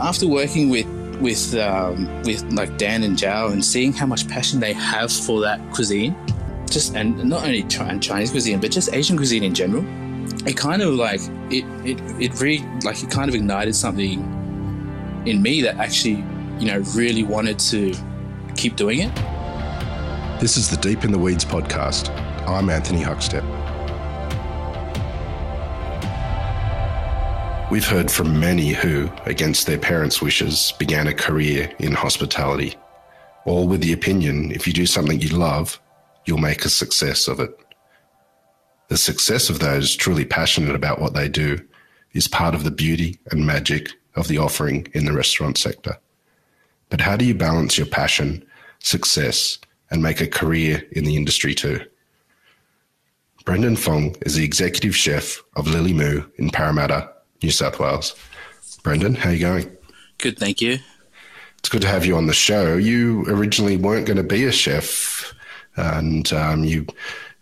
after working with with um, with like Dan and Zhao and seeing how much passion they have for that cuisine, just and not only Chinese cuisine but just Asian cuisine in general, it kind of like it it it really like it kind of ignited something in me that actually you know really wanted to keep doing it. This is the Deep in the Weeds podcast. I'm Anthony Huckstep. We've heard from many who, against their parents' wishes, began a career in hospitality, all with the opinion if you do something you love, you'll make a success of it. The success of those truly passionate about what they do is part of the beauty and magic of the offering in the restaurant sector. But how do you balance your passion, success, and make a career in the industry too? Brendan Fong is the executive chef of Lilymu in Parramatta New South Wales. Brendan, how are you going? Good, thank you. It's good to have you on the show. You originally weren't going to be a chef, and um, you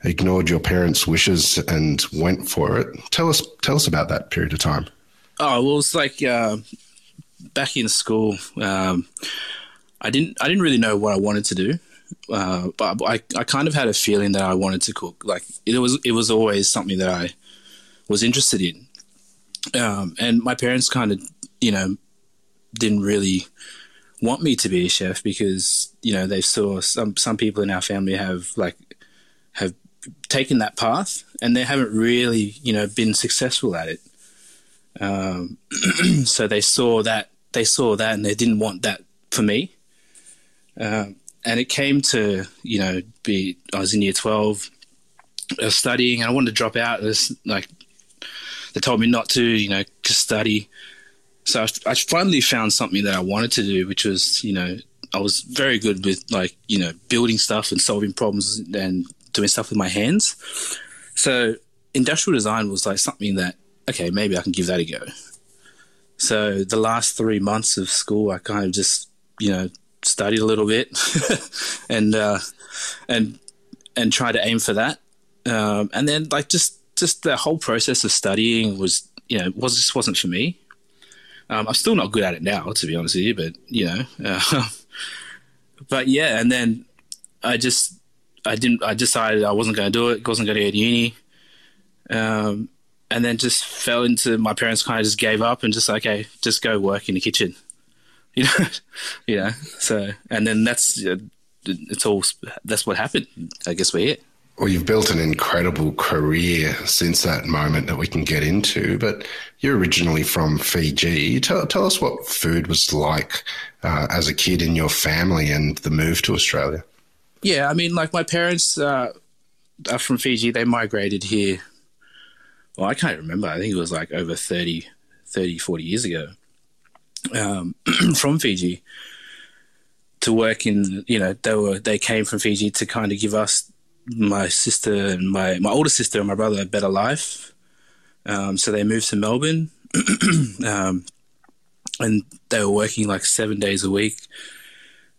ignored your parents' wishes and went for it. Tell us, tell us about that period of time. Oh well, it's like uh, back in school. Um, I didn't, I didn't really know what I wanted to do. Uh, but I, I kind of had a feeling that I wanted to cook. Like it was, it was always something that I was interested in. Um, and my parents kind of, you know, didn't really want me to be a chef because you know they saw some some people in our family have like have taken that path and they haven't really you know been successful at it. Um, so they saw that they saw that and they didn't want that for me. Um, and it came to you know be I was in year twelve, I was studying and I wanted to drop out. It was like they told me not to, you know, just study. So I, I finally found something that I wanted to do, which was, you know, I was very good with like, you know, building stuff and solving problems and doing stuff with my hands. So industrial design was like something that, okay, maybe I can give that a go. So the last three months of school, I kind of just, you know, studied a little bit and, uh, and, and tried to aim for that. Um, and then like just just the whole process of studying was, you know, was just wasn't for me. Um, I'm still not good at it now, to be honest with you, but you know, uh, but yeah, and then I just, I didn't, I decided I wasn't going to do it, wasn't going to go to uni, um, and then just fell into my parents kind of just gave up and just like, okay, just go work in the kitchen, you know, you know. So, and then that's uh, it's all that's what happened. I guess we're here. Well, you've built an incredible career since that moment that we can get into, but you're originally from Fiji. Tell, tell us what food was like uh, as a kid in your family and the move to Australia. Yeah, I mean, like my parents uh, are from Fiji. They migrated here. Well, I can't remember. I think it was like over 30, 30 40 years ago um, from Fiji to work in, you know, they were, they came from Fiji to kind of give us my sister and my my older sister and my brother a better life. Um, so they moved to Melbourne, um, and they were working like seven days a week,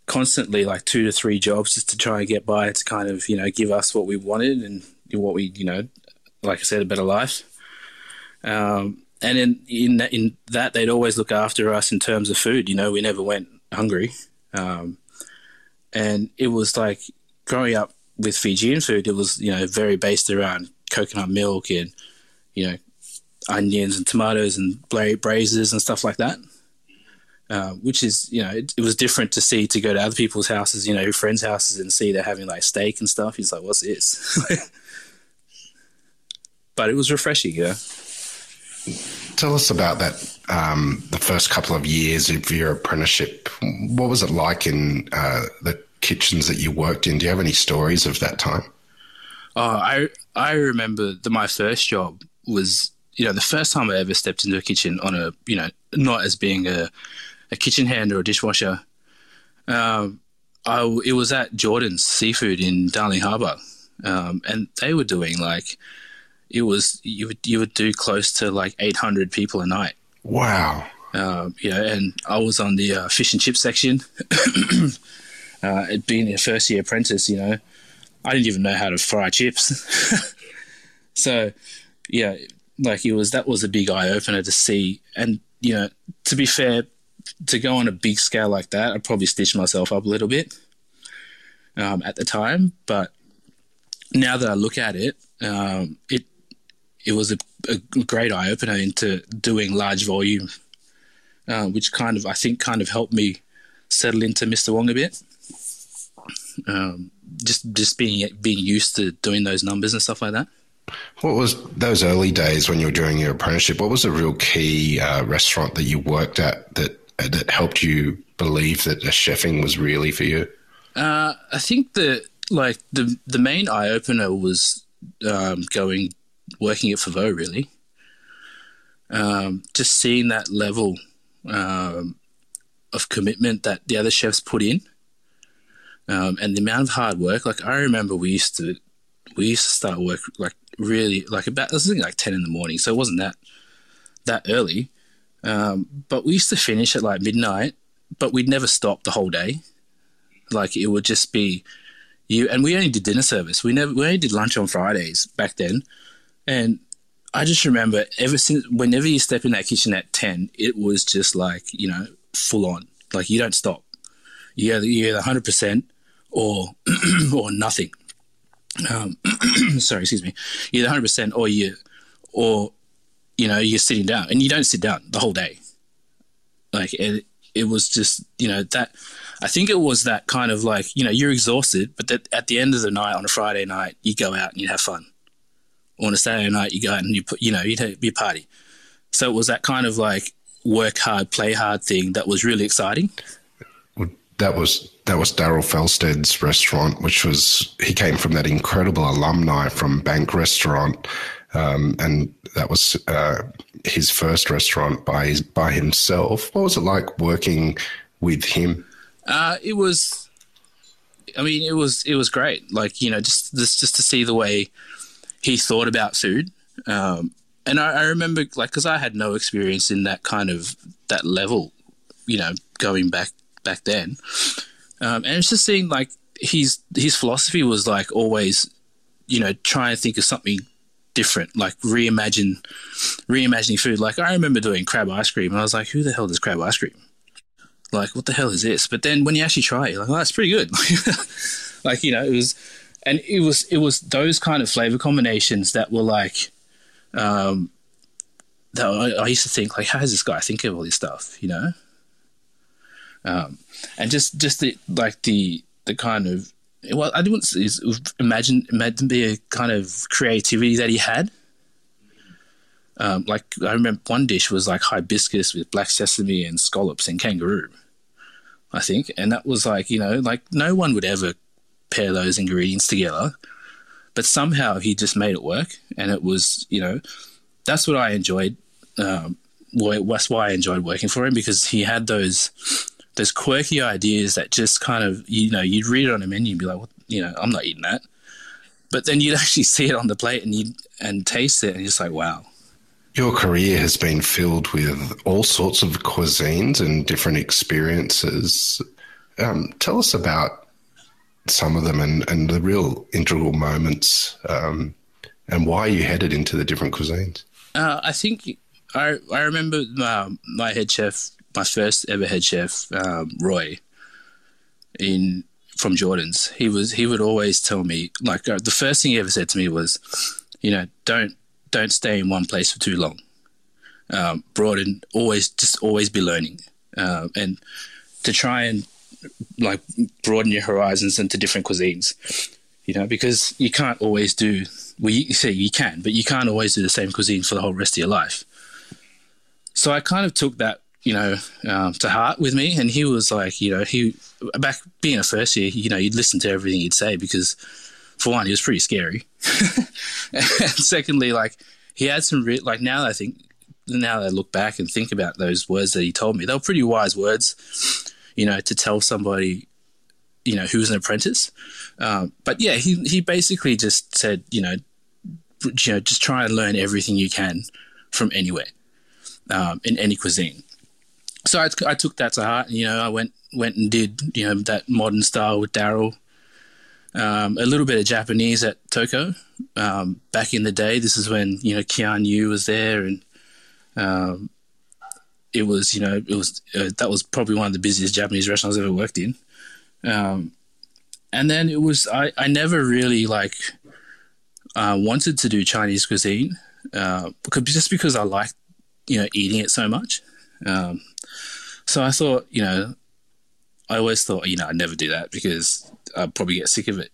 constantly like two to three jobs just to try and get by to kind of you know give us what we wanted and what we you know, like I said, a better life. Um, and in in that, in that they'd always look after us in terms of food. You know, we never went hungry, um, and it was like growing up with Fijian food, it was you know very based around coconut milk and you know onions and tomatoes and braises and stuff like that. Uh, which is you know it, it, was different to see to go to other people's houses, you know, friends' houses and see they're having like steak and stuff. He's like, "What's this?" but it was refreshing, yeah. Tell us about that. Um, the first couple of years of your apprenticeship. What was it like in uh, the kitchens that you worked in. Do you have any stories of that time? Oh, I I remember that my first job was you know the first time I ever stepped into a kitchen on a you know not as being a a kitchen hand or a dishwasher. Um, I it was at Jordan's Seafood in Darling Harbour, um, and they were doing like it was you would you would do close to like eight hundred people a night. Wow. Um, know, and I was on the uh, fish and chip section. uh, being a first year apprentice, you know, I didn't even know how to fry chips. so, yeah, like it was that was a big eye opener to see. And you know, to be fair, to go on a big scale like that, I probably stitched myself up a little bit um, at the time. But now that I look at it, um, it it was a, a great eye opener into doing large volume, uh, which kind of I think kind of helped me settle into Mr. Wong a bit. Um, just just being being used to doing those numbers and stuff like that. What was those early days when you were doing your apprenticeship? What was a real key uh, restaurant that you worked at that that helped you believe that a chefing was really for you? Uh, I think that like the the main eye opener was um, going working at Favot really. Um, just seeing that level um, of commitment that the other chefs put in, um, and the amount of hard work. Like I remember, we used to we used to start work like really like about this is like ten in the morning, so it wasn't that that early. Um, but we used to finish at like midnight, but we'd never stop the whole day. Like it would just be you, and we only did dinner service. We never we only did lunch on Fridays back then, and I just remember ever since whenever you step in that kitchen at ten, it was just like you know full on. Like you don't stop. You either you're either hundred percent or or nothing. Um, sorry, excuse me. You're hundred percent or you or you know you're sitting down, and you don't sit down the whole day. Like it, it was just you know that. I think it was that kind of like you know you're exhausted, but that at the end of the night on a Friday night you go out and you have fun. On a Saturday night you go out and you put you know you you party. So it was that kind of like work hard, play hard thing that was really exciting. That was that was Daryl Felsted's restaurant, which was he came from that incredible alumni from Bank Restaurant, um, and that was uh, his first restaurant by his, by himself. What was it like working with him? Uh, it was, I mean, it was it was great. Like you know, just just just to see the way he thought about food. Um, and I, I remember like because I had no experience in that kind of that level, you know, going back back then, um, and it's just seeing like his his philosophy was like always, you know, try and think of something different, like reimagine reimagining food. Like I remember doing crab ice cream, and I was like, who the hell does crab ice cream? Like what the hell is this? But then when you actually try it, like, oh, that's pretty good. like you know, it was, and it was it was those kind of flavor combinations that were like um, that I, I, used to think like, how does this guy think of all this stuff? You know, um, and just just the like the the kind of well, I didn't imagine imagine the kind of creativity that he had. Um, like I remember one dish was like hibiscus with black sesame and scallops and kangaroo, I think, and that was like you know like no one would ever pair those ingredients together but somehow he just made it work, and it was you know that's what I enjoyed. Um, that's why I enjoyed working for him because he had those those quirky ideas that just kind of you know you'd read it on a menu and be like, well, you know, I'm not eating that, but then you'd actually see it on the plate and you and taste it and you're just like, wow. Your career has been filled with all sorts of cuisines and different experiences. Um, tell us about some of them and, and the real integral moments um, and why you headed into the different cuisines? Uh, I think I I remember um, my head chef, my first ever head chef, um, Roy, in from Jordan's. He was he would always tell me like uh, the first thing he ever said to me was, you know, don't don't stay in one place for too long. Um, broaden, always just always be learning, uh, and to try and like broaden your horizons into different cuisines. You know, because you can't always do well. You say you can, but you can't always do the same cuisine for the whole rest of your life. So I kind of took that, you know, um, to heart with me. And he was like, you know, he back being a first year, you know, you'd listen to everything he'd say because, for one, he was pretty scary, and secondly, like he had some re- like now I think now that I look back and think about those words that he told me, they were pretty wise words you know, to tell somebody, you know, who's an apprentice. Um, but yeah, he he basically just said, you know, you know, just try and learn everything you can from anywhere, um, in any cuisine. So I, I took that to heart. You know, I went went and did you know that modern style with Daryl. Um, a little bit of Japanese at Toko. Um, back in the day, this is when you know Kian Yu was there, and um, it was you know it was uh, that was probably one of the busiest Japanese restaurants I've ever worked in. Um, and then it was I, I never really like uh, wanted to do Chinese cuisine uh, because just because I liked you know eating it so much. Um, so I thought you know I always thought you know I'd never do that because I'd probably get sick of it.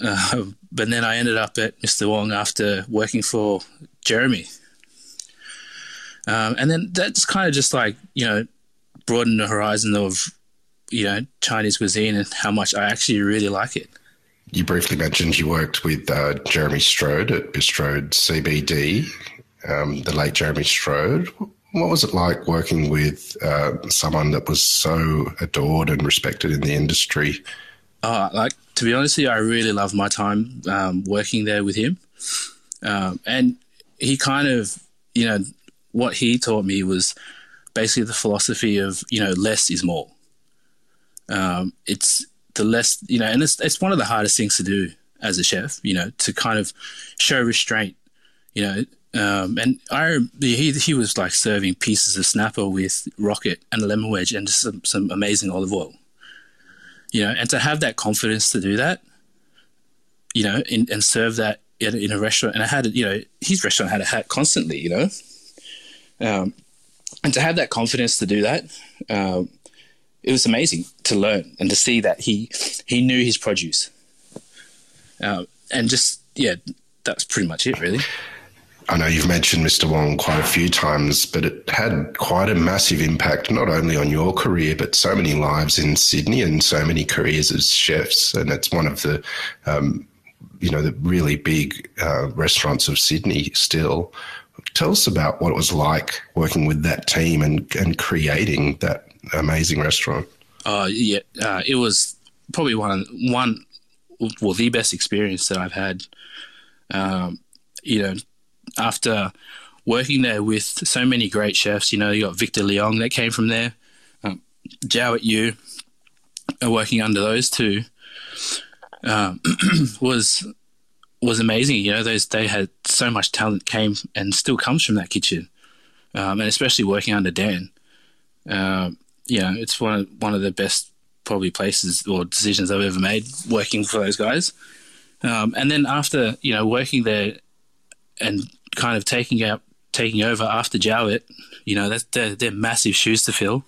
Uh, but then I ended up at Mr. Wong after working for Jeremy. Um, and then that's kind of just like, you know, broadened the horizon of, you know, Chinese cuisine and how much I actually really like it. You briefly mentioned you worked with uh, Jeremy Strode at Bistrode CBD, um, the late Jeremy Strode. What was it like working with uh, someone that was so adored and respected in the industry? Uh, like to be honest I really loved my time um, working there with him, um, and he kind of, you know, what he taught me was basically the philosophy of you know less is more. Um, it's the less you know, and it's it's one of the hardest things to do as a chef, you know, to kind of show restraint, you know. Um, and I he he was like serving pieces of snapper with rocket and a lemon wedge and some, some amazing olive oil, you know, and to have that confidence to do that, you know, in, and serve that in, in, a restaurant. And I had, you know, his restaurant had a hat constantly, you know, um, and to have that confidence to do that, um, it was amazing to learn and to see that he he knew his produce, uh, and just yeah, that's pretty much it, really. I know you've mentioned Mr. Wong quite a few times, but it had quite a massive impact not only on your career, but so many lives in Sydney and so many careers as chefs. And it's one of the, um, you know, the really big uh, restaurants of Sydney still. Tell us about what it was like working with that team and, and creating that amazing restaurant. Uh, yeah, uh, it was probably one one well the best experience that I've had. Um, you know, after working there with so many great chefs, you know, you got Victor Liong that came from there, um, Jowett Yu, uh, working under those two um, was was amazing. You know, those they had so much talent came and still comes from that kitchen, um, and especially working under Dan. Um, you know, it's one of one of the best probably places or decisions I've ever made working for those guys. Um, and then after you know working there and kind of taking out taking over after Jowett, you know, that's they're, they're massive shoes to fill.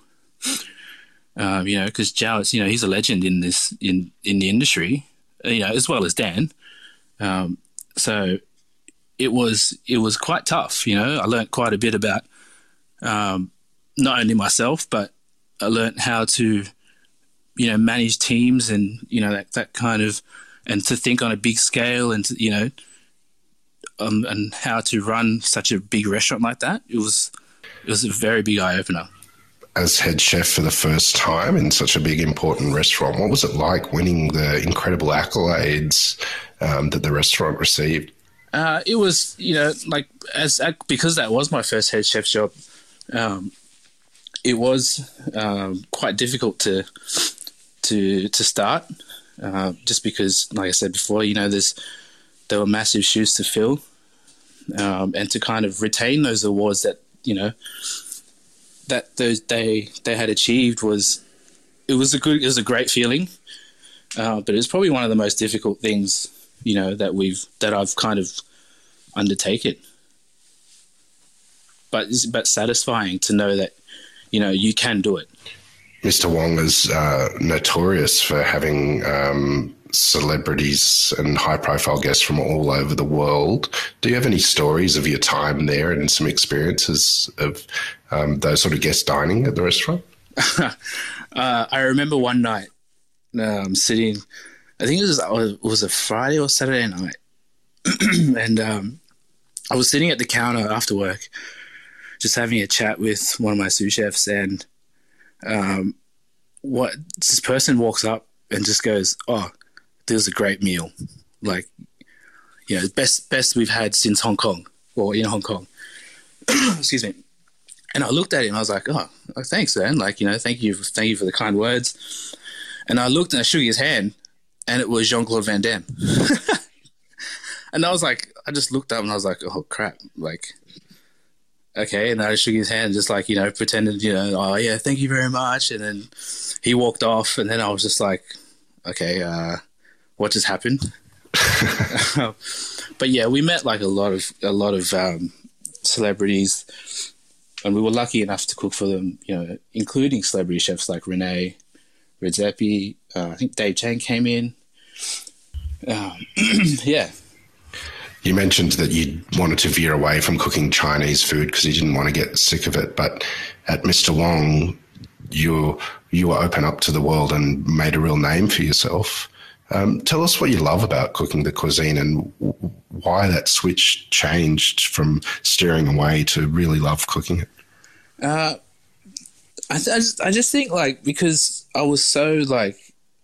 Um, you know, because Jowett's, you know, he's a legend in this in in the industry, you know, as well as Dan. Um, so it was it was quite tough. You know, I learned quite a bit about um, not only myself, but I learned how to, you know, manage teams and you know that that kind of and to think on a big scale and to, you know um, and how to run such a big restaurant like that. It was it was a very big eye opener. As head chef for the first time in such a big important restaurant, what was it like winning the incredible accolades um, that the restaurant received? Uh, it was you know like as because that was my first head chef job. Um, it was um, quite difficult to to to start, uh, just because, like I said before, you know, there's there were massive shoes to fill, um, and to kind of retain those awards that you know that those they they had achieved was it was a good it was a great feeling, uh, but it's probably one of the most difficult things you know that we've that I've kind of undertaken. But but satisfying to know that you know you can do it. Mr. Wong is uh, notorious for having um, celebrities and high profile guests from all over the world. Do you have any stories of your time there and some experiences of um, those sort of guest dining at the restaurant? uh, I remember one night um, sitting, I think it was, it was a Friday or Saturday night. and um, I was sitting at the counter after work, just having a chat with one of my sous chefs. And um, what this person walks up and just goes, Oh, this was a great meal. Like, you know, best best we've had since Hong Kong or in Hong Kong. Excuse me. And I looked at him. I was like, oh, oh, thanks, man. Like, you know, thank you, thank you for the kind words. And I looked and I shook his hand, and it was Jean Claude Van Damme. and I was like, I just looked up and I was like, oh crap, like, okay. And I shook his hand, just like, you know, pretended, you know, oh, yeah, thank you very much. And then he walked off. And then I was just like, okay, uh, what just happened? but yeah, we met like a lot of, a lot of, um, celebrities and we were lucky enough to cook for them, you know, including celebrity chefs like Rene Redzepi. Uh, I think Dave Chang came in. Um, yeah, you mentioned that you wanted to veer away from cooking Chinese food because you didn't want to get sick of it. But at Mr. Wong, you you were open up to the world and made a real name for yourself. Um, tell us what you love about cooking the cuisine and why that switch changed from steering away to really love cooking it. Uh, I, I just I just think like because I was so like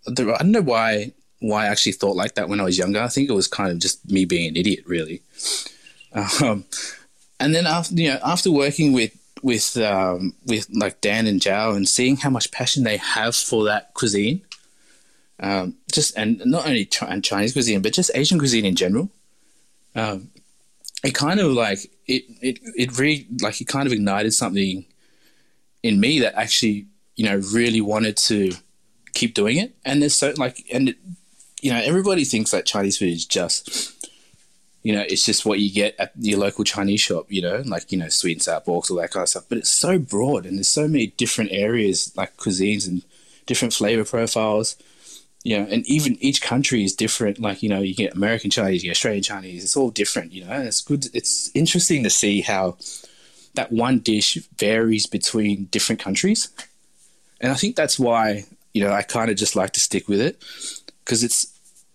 I don't know why why I actually thought like that when I was younger. I think it was kind of just me being an idiot, really. Um, and then after you know after working with with um, with like Dan and Zhao and seeing how much passion they have for that cuisine, um, just and not only and Chinese cuisine but just Asian cuisine in general, um, it kind of like it it it really like it kind of ignited something in me that actually you know really wanted to keep doing it. And there's so like and it, you know, everybody thinks that Chinese food is just, you know, it's just what you get at your local Chinese shop, you know, like, you know, sweet and sour porks, all that kind of stuff. But it's so broad and there's so many different areas, like cuisines and different flavor profiles, you know, and even each country is different. Like, you know, you get American Chinese, you get Australian Chinese, it's all different, you know, and it's good. It's interesting to see how that one dish varies between different countries. And I think that's why, you know, I kind of just like to stick with it because it's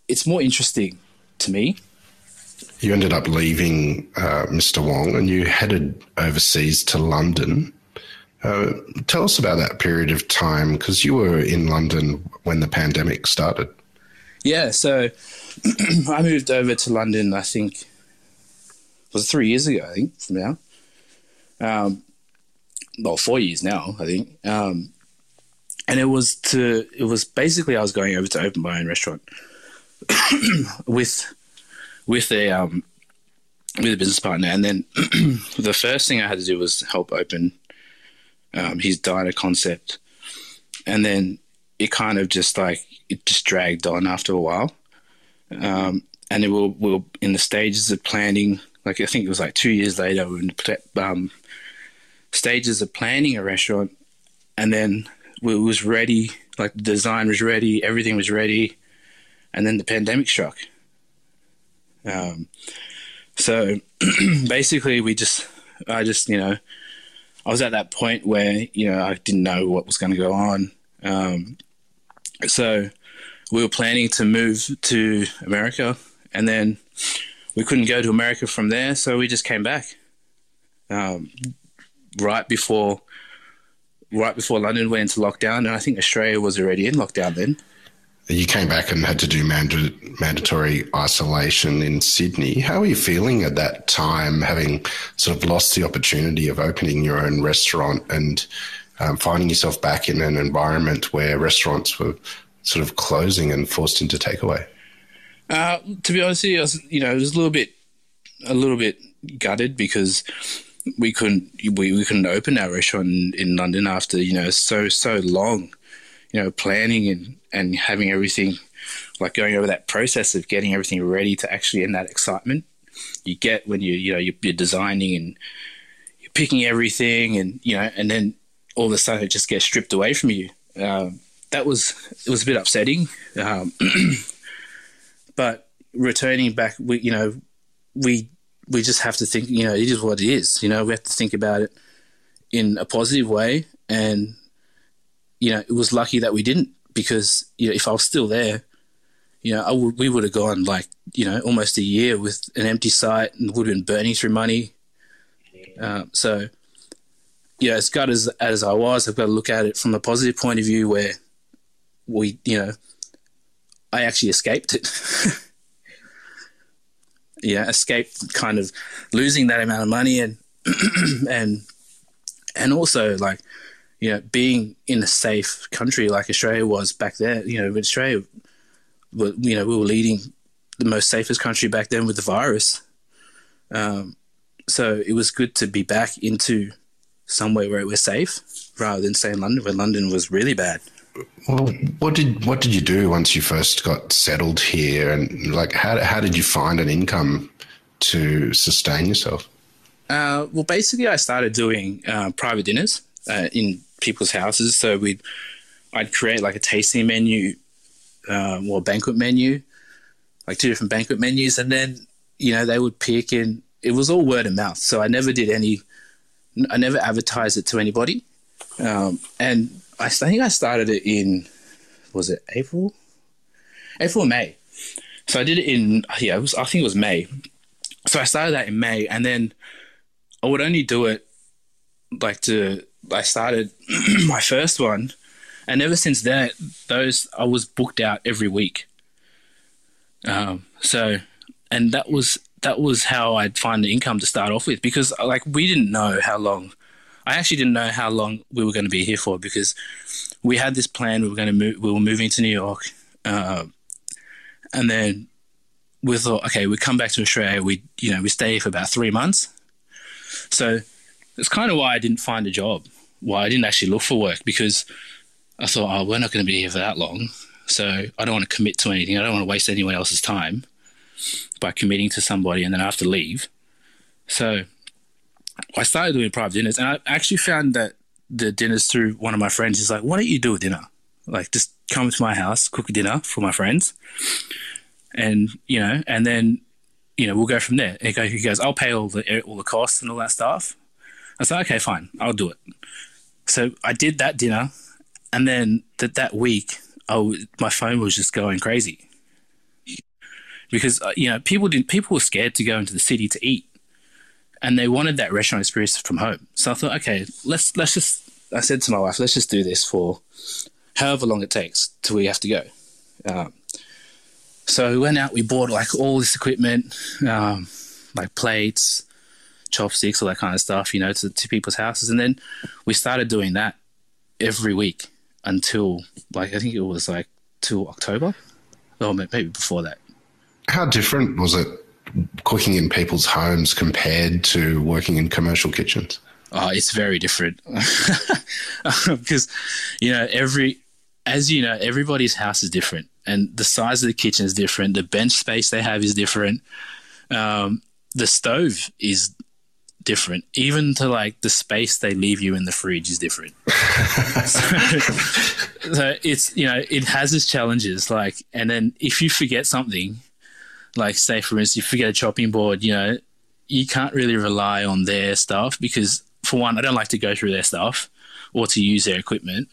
it's more interesting to me. You ended up leaving uh, Mr. Wong and you headed overseas to London. Uh, tell us about that period of time because you were in London when the pandemic started. Yeah, so I moved over to London. I think it was three years ago. I think from now. Um, well, four years now. I think. Um, and it was to it was basically I was going over to open my own restaurant with with a um, with a business partner, and then the first thing I had to do was help open um, his diner concept, and then it kind of just like it just dragged on after a while, um, and it will we were in the stages of planning. Like I think it was like two years later, we were in the um, stages of planning a restaurant, and then it was ready, like the design was ready, everything was ready, and then the pandemic struck. Um, so basically, we just, I just, you know, I was at that point where you know I didn't know what was going to go on. Um, so we were planning to move to America, and then we couldn't go to America from there, so we just came back. Um, right before right before London went into lockdown, and I think Australia was already in lockdown then. You came back and had to do manda- mandatory isolation in Sydney. How are you feeling at that time, having sort of lost the opportunity of opening your own restaurant and um, finding yourself back in an environment where restaurants were sort of closing and forced into takeaway? Uh, to be honest, you, was, you know, it was a little bit, a little bit gutted because we couldn't we, we couldn't open our restaurant in, in London after you know so so long, you know, planning and and having everything like going over that process of getting everything ready to actually end that excitement you get when you you know you're, you're designing and you're picking everything and you know and then all of a sudden it just gets stripped away from you. Um, that was it was a bit upsetting, um, but returning back, we you know we we just have to think, you know, it is what it is. You know, we have to think about it in a positive way. And, you know, it was lucky that we didn't because, you know, if I was still there, you know, we would have gone like, you know, almost a year with an empty site and would have been burning through money. Uh, so, yeah, as good as, as I was, I've got to look at it from a positive point of view where we, you know, I actually escaped it. yeah, escape kind of losing that amount of money and and and also like you know being in a safe country like Australia was back there. You know, Australia, you know, we were leading the most safest country back then with the virus. Um, so it was good to be back into somewhere where we're safe rather than stay in London, where London was really bad. Well, what did what did you do once you first got settled here, and like how how did you find an income to sustain yourself? Uh, well, basically, I started doing uh, private dinners uh, in people's houses. So we'd I'd create like a tasting menu um, or banquet menu, like two different banquet menus, and then you know they would pick and it was all word of mouth. So I never did any, I never advertised it to anybody, um, and I think I started it in was it April, April May. So I did it in yeah, it was I think it was May. So I started that in May, and then I would only do it like to. I started my first one, and ever since then, those I was booked out every week. Um, so, and that was that was how I'd find the income to start off with because like we didn't know how long. I actually didn't know how long we were going to be here for because we had this plan. We were going to move. We were moving to New York, uh, and then we thought, okay, we come back to Australia. We you know we stay here for about three months. So it's kind of why I didn't find a job. Why I didn't actually look for work because I thought, oh, we're not going to be here for that long. So I don't want to commit to anything. I don't want to waste anyone else's time by committing to somebody and then I have to leave. So I started doing private dinners and I actually found that the dinners through one of my friends is like, why don't you do a dinner? Like just come to my house, cook a dinner for my friends. And, you know, and then, you know, we'll go from there. He goes, I'll pay all the, all the costs and all that stuff. I said, okay, fine, I'll do it. So I did that dinner and then that that week, oh, my phone was just going crazy because uh, you know people didn't people were scared to go into the city to eat, and they wanted that restaurant experience from home. So I thought, okay, let's let's just. I said to my wife, let's just do this for however long it takes till we have to go. Um, so we went out, we bought like all this equipment, um, like plates, chopsticks, all that kind of stuff, you know, to, to people's houses. And then we started doing that every week until like I think it was like till October, or maybe before that. How different was it cooking in people's homes compared to working in commercial kitchens? Oh, it's very different because you know every as you know everybody's house is different and the size of the kitchen is different. The bench space they have is different. Um, the stove is different. Even to like the space they leave you in the fridge is different. so, so, it's you know it has its challenges. Like, and then if you forget something, like say for instance, you forget a chopping board, you know, you can't really rely on their stuff because for one, I don't like to go through their stuff or to use their equipment,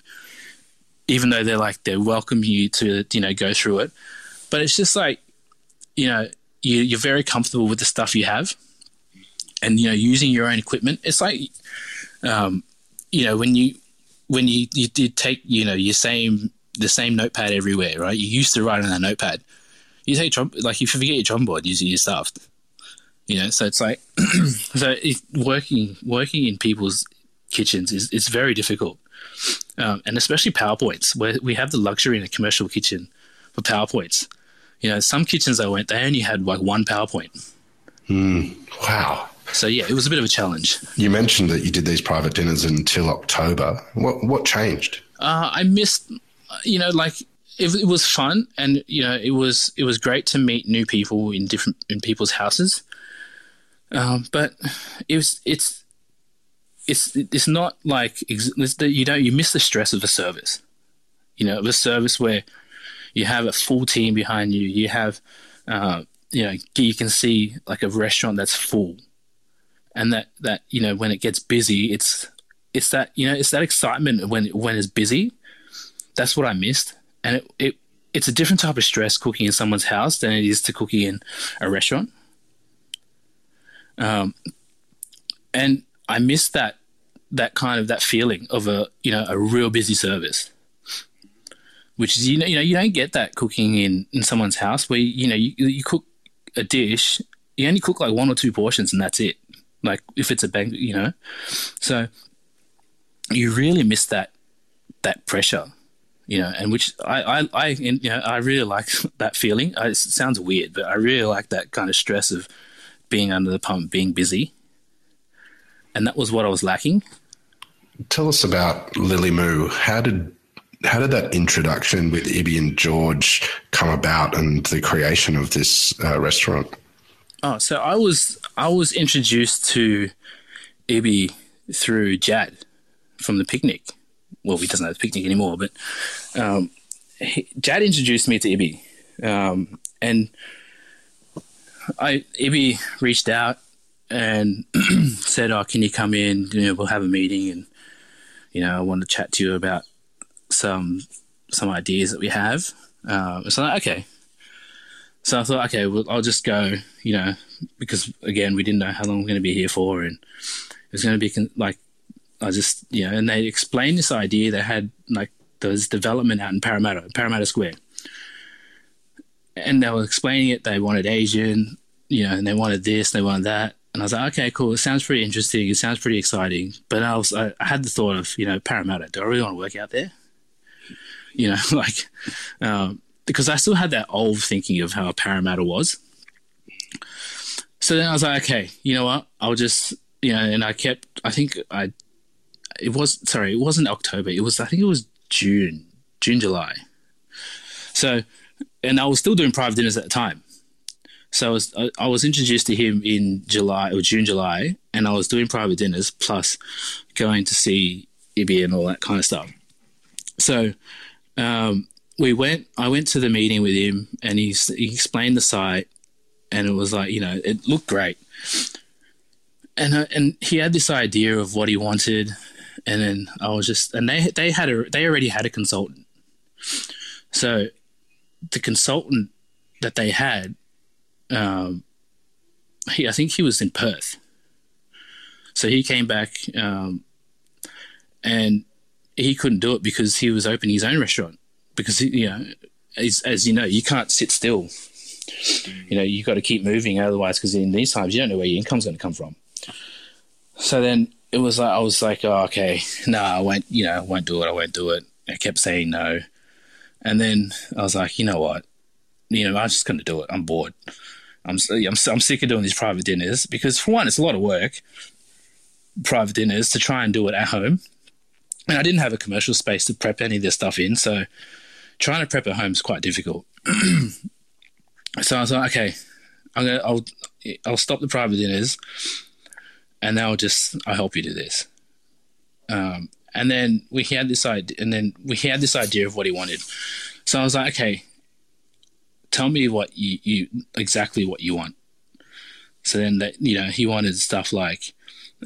even though they're like they welcome you to you know go through it. But it's just like you know you, you're very comfortable with the stuff you have and you know using your own equipment it's like um, you know when you when you you did take you know your same the same notepad everywhere right? You used to write on that notepad. You take like if you forget your drum board using your stuff you know so it's like so working working in people's kitchens is it's very difficult. Um, and especially powerpoints where we have the luxury in a commercial kitchen for powerpoints. You know some kitchens i went they only had like one powerpoint. Mm, wow so yeah, it was a bit of a challenge. You mentioned that you did these private dinners until October. What what changed? Uh, I missed, you know, like it, it, was fun, and you know, it was it was great to meet new people in different in people's houses. Um, but it was it's it's it's not like you know you miss the stress of a service. You know, of a service where you have a full team behind you. You have, uh, you know, you can see like a restaurant that's full and that that you know when it gets busy, it's it's that you know it's that excitement when when it's busy. That's what I missed, and it, it it's a different type of stress cooking in someone's house than it is to cooking in a restaurant. Um, and I miss that that kind of that feeling of a you know a real busy service, which is you know you know you don't get that cooking in in someone's house where you know you you cook a dish you only cook like one or two portions and that's it like if it's a bank, you know. So you really miss that that pressure, you know, and which I I, I you know I really like that feeling. it sounds weird, but I really like that kind of stress of being under the pump, being busy. and that was what I was lacking. Tell us about Lilymu. How did how did that introduction with Ibby and George come about, and the creation of this uh, restaurant? Oh, so I was I was introduced to Ibby through Jad from the picnic. Well, he doesn't have the picnic anymore, but um, he, Jad introduced me to Ibby, um, and I Ibby reached out and said, "Oh, can you come in? You know, we'll have a meeting, and you know, I want to chat to you about some some ideas that we have." Uh, so like, okay. So I thought, okay, well, I'll just go, you know, because again, we didn't know how long we're going to be here for, and it was going to be like, I just, you know, and they explained this idea. They had like there's development out in Parramatta, Parramatta Square, and they were explaining it. They wanted Asian, you know, and they wanted this, they wanted that, and I was like, okay, cool. It sounds pretty interesting. It sounds pretty exciting. But I was, I, I had the thought of, you know, Parramatta. Do I really want to work out there? You know, like, um, because I still had that old thinking of how a Parramatta was. So then I was like, okay, you know what? I'll just, you know, and I kept, I think I, it was, sorry, it wasn't October. It was, I think it was June, June, July. So, and I was still doing private dinners at the time. So I was, I was introduced to him in July or June, July, and I was doing private dinners plus going to see Ibby and all that kind of stuff. So um, we went. I went to the meeting with him, and he he explained the site, and it was like you know it looked great, and uh, and he had this idea of what he wanted, and then I was just and they they had a they already had a consultant, so the consultant that they had um, he, I think he was in Perth. So he came back um, and he couldn't do it because he was opening his own restaurant. Because, you know, as, as you know, you can't sit still. You know, you've got to keep moving otherwise, because in these times, you don't know where your income's going to come from. So then it was like, I was like, oh, okay, no, I won't, you know, I won't do it. I won't do it. I kept saying no. And then I was like, you know what? You know, I'm just going to do it. I'm bored. I'm, I'm, I'm sick of doing these private dinners because, for one, it's a lot of work, private dinners, to try and do it at home. And I didn't have a commercial space to prep any of this stuff in. So trying to prep at home is quite difficult. so I was like, okay, I'm gonna, I'll, I'll stop the private dinners and then I'll just, I'll help you do this. Um, and then we had this idea, and then we had this idea of what he wanted. So I was like, okay, tell me what you, you exactly what you want. So then that you know he wanted stuff like,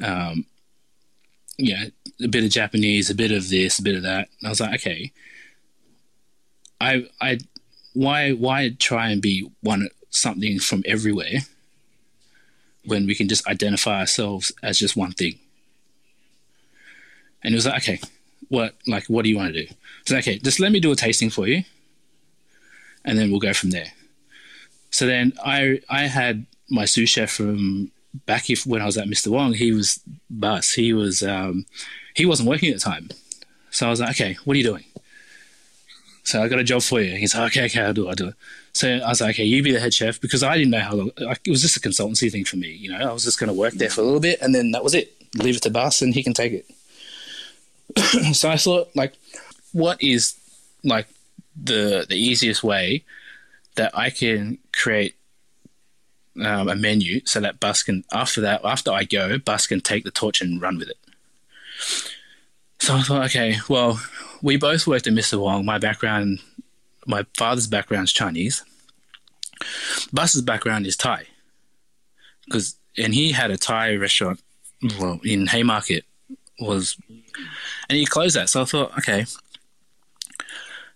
um, know, a bit of Japanese, a bit of this, a bit of that. And I was like, okay, I I why why try and be one something from everywhere when we can just identify ourselves as just one thing. And he was like, okay, what like what do you want to do? So okay, just let me do a tasting for you and then we'll go from there. So then I I had my sous chef from back if when I was at Mr. Wong, he was bus. He was um, he wasn't working at the time. So I was like, okay, what are you doing? So I got a job for you. He's like, okay, okay, I'll do it, I'll do it. So I was like, okay, you be the head chef because I didn't know how long. It was just a consultancy thing for me. You know, I was just going to work there for a little bit and then that was it. Leave it to Bus and he can take it. so I thought, like, what is like the the easiest way that I can create um, a menu so that Bus can after that after I go, Bus can take the torch and run with it. So I thought, okay, well, we both worked at Mr. Wong. My background, my father's background is Chinese. Bus's background is Thai, because and he had a Thai restaurant, well, in Haymarket was, and he closed that. So I thought, okay,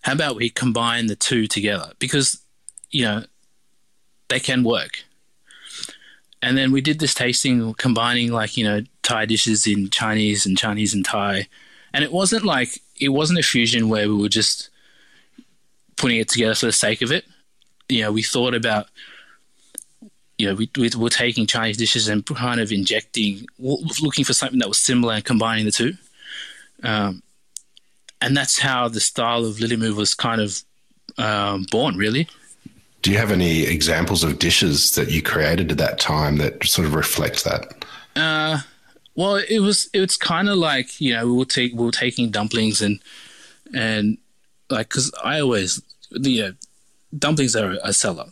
how about we combine the two together? Because, you know, they can work. And then we did this tasting combining like, you know, Thai dishes in Chinese and Chinese and Thai. And it wasn't like, it wasn't a fusion where we were just putting it together for the sake of it. You know, we thought about, you know, we, we were taking Chinese dishes and kind of injecting, looking for something that was similar and combining the two. Um, and that's how the style of Lilymu was kind of um, born, really. Do you have any examples of dishes that you created at that time that sort of reflect that? Uh, Well, it was it's kind of like you know we were take we were taking dumplings and and like because I always you know dumplings are a seller,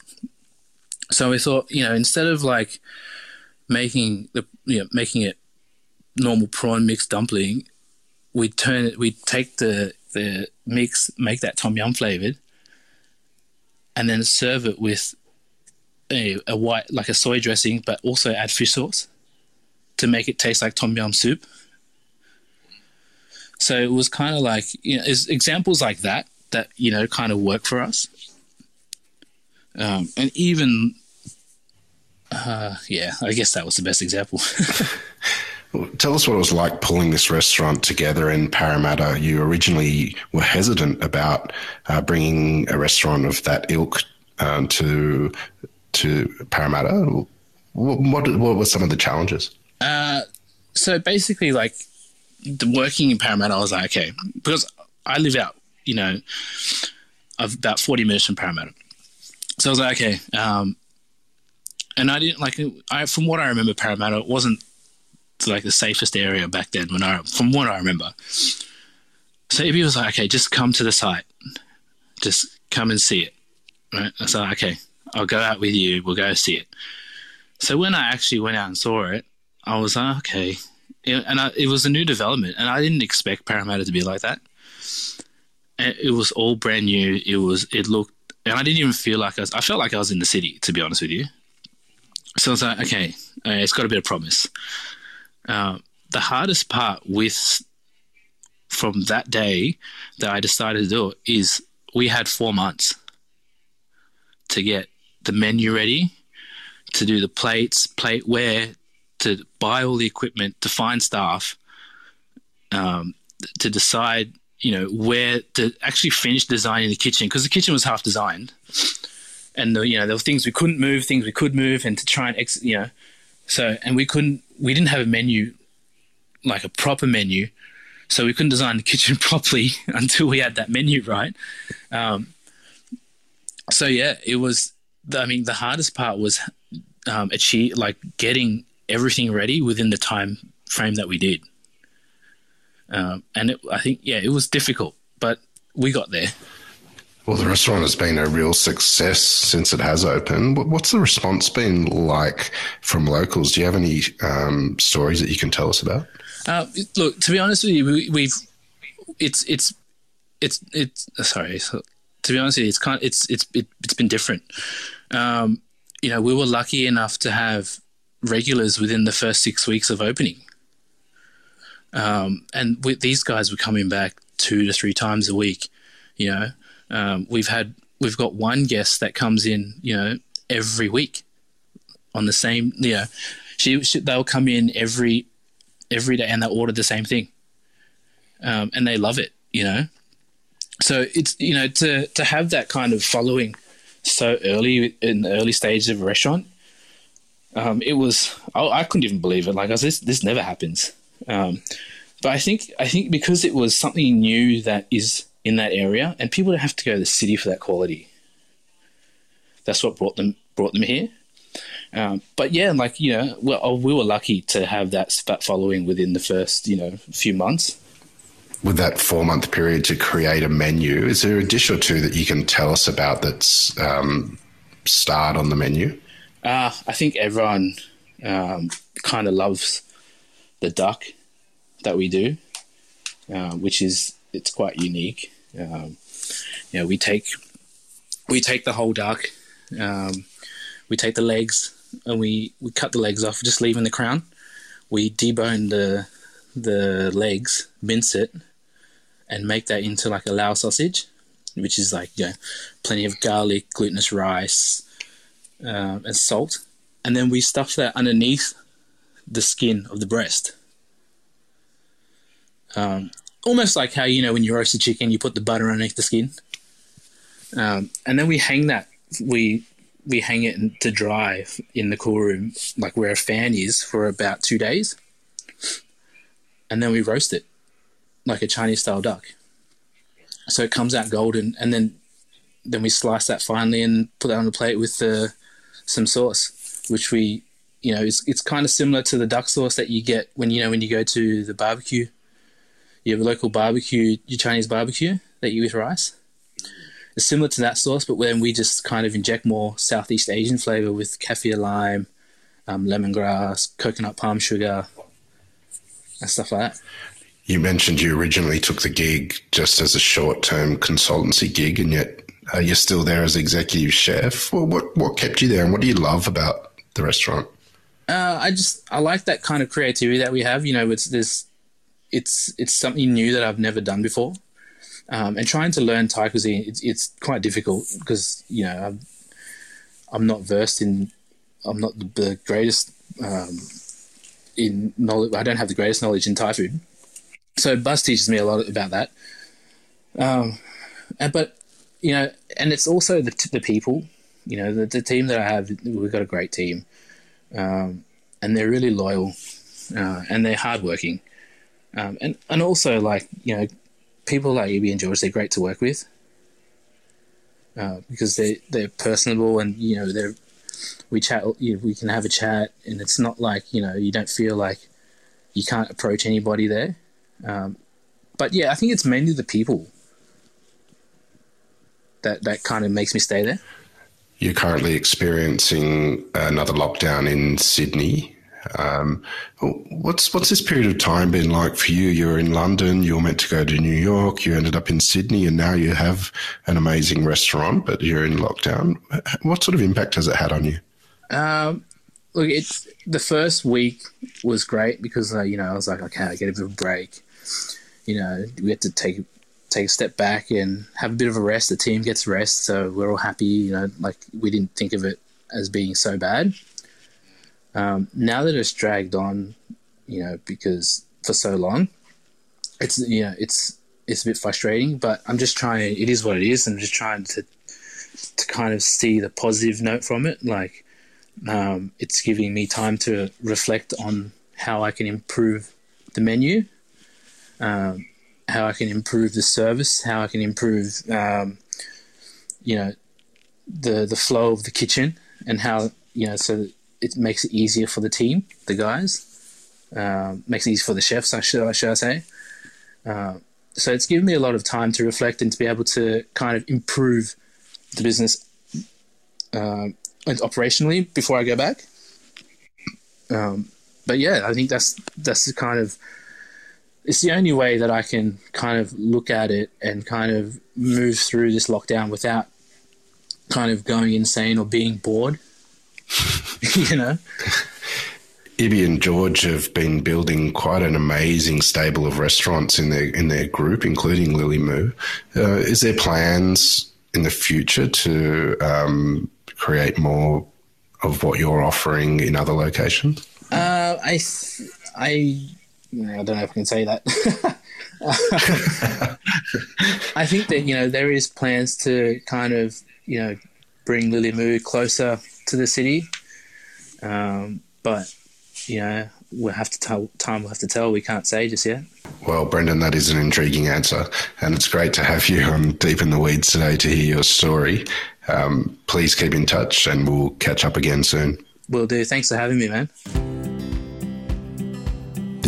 so we thought you know instead of like making the you know making it normal prawn mixed dumpling, we turn it we take the the mix make that tom yum flavored, and then serve it with a, a white like a soy dressing, but also add fish sauce to make it taste like tom yum soup. So it was kind of like you know, examples like that that you know kind of work for us, um, and even uh, yeah, I guess that was the best example. Tell us what it was like pulling this restaurant together in Parramatta. You originally were hesitant about uh, bringing a restaurant of that ilk um, to to Parramatta. What, what, what were some of the challenges? Uh, so basically, like working in Parramatta, I was like, okay, because I live out, you know, about forty minutes from Parramatta. So I was like, okay, um, and I didn't like. I from what I remember, Parramatta wasn't like the safest area back then. When I, from what I remember, so he was like, okay, just come to the site, just come and see it, right? I said, okay, I'll go out with you. We'll go see it. So when I actually went out and saw it, I was like, okay. And I, it was a new development, and I didn't expect Parramatta to be like that. It was all brand new. It was, it looked, and I didn't even feel like I was, I felt like I was in the city, to be honest with you. So I was like, okay, uh, it's got a bit of promise. Uh, the hardest part with, from that day that I decided to do it is we had four months to get the menu ready, to do the plates, plateware, to buy all the equipment, to find staff, um, to decide, you know, where to actually finish designing the kitchen because the kitchen was half designed, and the, you know there were things we couldn't move, things we could move, and to try and ex- you know, so and we couldn't, we didn't have a menu, like a proper menu, so we couldn't design the kitchen properly until we had that menu right. Um, so yeah, it was. I mean, the hardest part was um, achieve like getting everything ready within the time frame that we did. Um, and it, I think, yeah, it was difficult, but we got there. Well, the restaurant has been a real success since it has opened. What's the response been like from locals? Do you have any um, stories that you can tell us about? Uh, look, to be honest with you, we, have it's it's it's it's sorry. So, to be honest with you, it's kind of, it's it's it, has been different. Um, you know, we were lucky enough to have regulars within the first six weeks of opening. Um, and these guys were coming back two to three times a week. You know, um, we've had we've got one guest that comes in, you know, every week on the same. You know, she, she they'll come in every every day and they order the same thing, um, and they love it. You know, so it's you know to to have that kind of following so early in the early stages of a restaurant um, it was I, I, couldn't even believe it. Like I was, this this never happens. Um, but I think I think because it was something new that is in that area, and people don't have to go to the city for that quality. That's what brought them brought them here. Um, but yeah, like you know, well, oh, we were lucky to have that that following within the first you know few months. With that four month period to create a menu, is there a dish or two that you can tell us about that's um, starred on the menu? Uh, I think everyone um, kind of loves the duck that we do, uh, which is it's quite unique. Um, you know, we take we take the whole duck, um, we take the legs, and we, we cut the legs off, just leaving the crown. We debone the the legs, mince it, and make that into like a Lao sausage, which is like you know, plenty of garlic, glutinous rice, uh, and salt, and then we stuff that underneath the skin of the breast. Um, almost like how you know when you roast a chicken, you put the butter underneath the skin, um, and then we hang that we we hang it to dry in the cool room, like where a fan is, for about two days, and then we roast it like a Chinese style duck. So it comes out golden, and then then we slice that finely and put that on the plate with the some sauce, which we you know, it's it's kind of similar to the duck sauce that you get when you know when you go to the barbecue. You have a local barbecue, your Chinese barbecue that you eat rice. It's similar to that sauce, but then we just kind of inject more Southeast Asian flavor with kaffir lime, um, lemongrass, coconut palm sugar, and stuff like that. You mentioned you originally took the gig just as a short term consultancy gig, and yet uh, you're still there as executive chef. Well, what, what kept you there, and what do you love about the restaurant? Uh, I just I like that kind of creativity that we have. You know, it's this, it's it's something new that I've never done before, um, and trying to learn Thai cuisine it's, it's quite difficult because you know I'm, I'm not versed in, I'm not the greatest um, in knowledge. I don't have the greatest knowledge in Thai food, so Buzz teaches me a lot about that. Um, and, but you know, and it's also the the people. You know, the, the team that I have, we've got a great team um, and they're really loyal uh, and they're hardworking. Um, and and also like you know, people like Ibi and George, they're great to work with uh, because they they're personable and you know they're we chat you know, we can have a chat and it's not like you know you don't feel like you can't approach anybody there. Um, but yeah, I think it's mainly the people that that kind of makes me stay there. You're currently experiencing another lockdown in Sydney. Um, what's what's this period of time been like for you? You're in London. You were meant to go to New York. You ended up in Sydney, and now you have an amazing restaurant, but you're in lockdown. What sort of impact has it had on you? Um, look, it's the first week was great because uh, you know I was like, okay, I get a bit of a break. You know, we had to take take a step back and have a bit of a rest. The team gets rest, so we're all happy. You know, like we didn't think of it as being so bad. Um, now that it's dragged on, you know, because for so long, it's you know it's it's a bit frustrating. But I'm just trying. It is what it is. I'm just trying to to kind of see the positive note from it. Like um, it's giving me time to reflect on how I can improve the menu. Um, how I can improve the service, how I can improve, um, you know, the the flow of the kitchen, and how you know so it makes it easier for the team, the guys, uh, makes it easier for the chefs. I should, should I say? Uh, so it's given me a lot of time to reflect and to be able to kind of improve the business uh, operationally before I go back. Um, but yeah, I think that's that's the kind of it's the only way that I can kind of look at it and kind of move through this lockdown without kind of going insane or being bored. you know? Ibi and George have been building quite an amazing stable of restaurants in their in their group, including Lilymu. Uh, is there plans in the future to um, create more of what you're offering in other locations? Uh, I I I don't know if I can say that. I think that you know there is plans to kind of you know bring Lilymu closer to the city, um, but you know we'll have to tell time. We'll have to tell. We can't say just yet. Well, Brendan, that is an intriguing answer, and it's great to have you on Deep in the Weeds today to hear your story. Um, please keep in touch, and we'll catch up again soon. Will do. Thanks for having me, man.